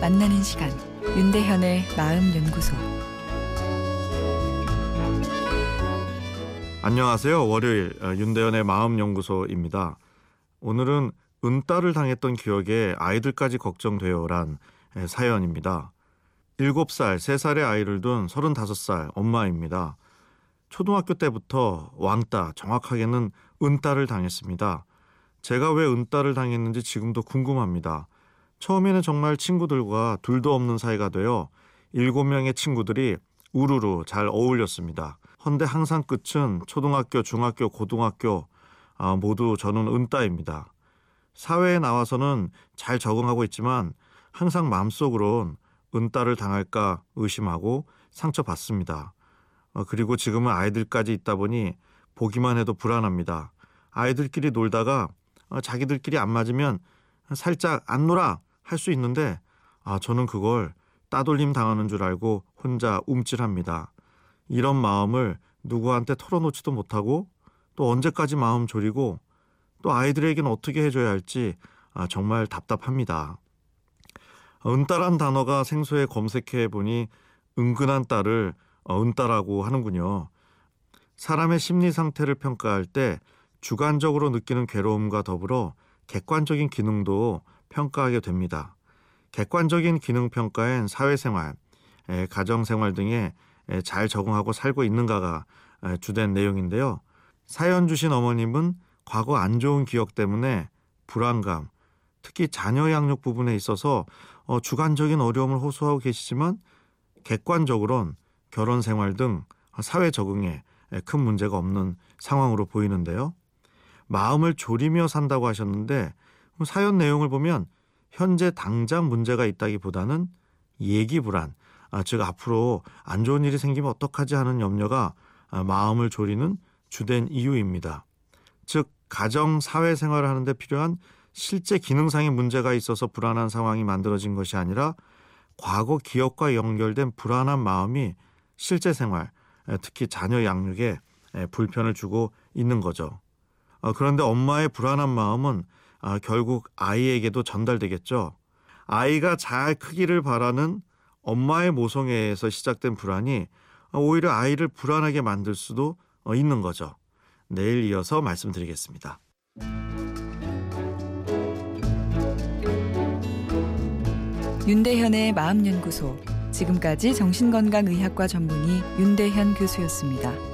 만나는 시간 윤대현의 마음 연구소 안녕하세요. 월요일 어, 윤대현의 마음 연구소입니다. 오늘은 은따를 당했던 기억에 아이들까지 걱정돼요란 예, 사연입니다. 7살, 3살의 아이를 둔 35살 엄마입니다. 초등학교 때부터 왕따, 정확하게는 은따를 당했습니다. 제가 왜 은따를 당했는지 지금도 궁금합니다. 처음에는 정말 친구들과 둘도 없는 사이가 되어 7명의 친구들이 우르르 잘 어울렸습니다. 헌데 항상 끝은 초등학교, 중학교, 고등학교 아, 모두 저는 은따입니다. 사회에 나와서는 잘 적응하고 있지만 항상 마음속으론 은따를 당할까 의심하고 상처받습니다. 어, 그리고 지금은 아이들까지 있다 보니 보기만 해도 불안합니다. 아이들끼리 놀다가 어, 자기들끼리 안 맞으면 살짝 안 놀아 할 수 있는데 아 저는 그걸 따돌림 당하는 줄 알고 혼자 움찔합니다. 이런 마음을 누구한테 털어놓지도 못하고 또 언제까지 마음 졸이고 또 아이들에게는 어떻게 해줘야 할지 아, 정말 답답합니다. 은따란 단어가 생소해 검색해 보니 은근한 딸을 어, 은따라고 하는군요. 사람의 심리 상태를 평가할 때 주관적으로 느끼는 괴로움과 더불어 객관적인 기능도 평가하게 됩니다. 객관적인 기능 평가엔 사회생활, 가정생활 등에 잘 적응하고 살고 있는가가 주된 내용인데요. 사연 주신 어머님은 과거 안 좋은 기억 때문에 불안감, 특히 자녀 양육 부분에 있어서 어, 주관적인 어려움을 호소하고 계시지만 객관적으론 결혼 생활 등 사회 적응에 큰 문제가 없는 상황으로 보이는데요. 마음을 졸이며 산다고 하셨는데 사연 내용을 보면 현재 당장 문제가 있다기보다는 예기 불안, 아, 즉 앞으로 안 좋은 일이 생기면 어떡하지 하는 염려가 아, 마음을 졸이는 주된 이유입니다. 즉 가정 사회 생활을 하는데 필요한 실제 기능상의 문제가 있어서 불안한 상황이 만들어진 것이 아니라 과거 기억과 연결된 불안한 마음이 실제 생활, 특히 자녀 양육에 불편을 주고 있는 거죠. 어, 그런데 엄마의 불안한 마음은 아, 결국 아이에게도 전달되겠죠. 아이가 잘 크기를 바라는 엄마의 모성애에서 시작된 불안이 오히려 아이를 불안하게 만들 수도 어, 있는 거죠. 내일 이어서 말씀드리겠습니다. 윤대현의 마음연구소 지금까지 정신건강의학과 전문의 윤대현 교수였습니다.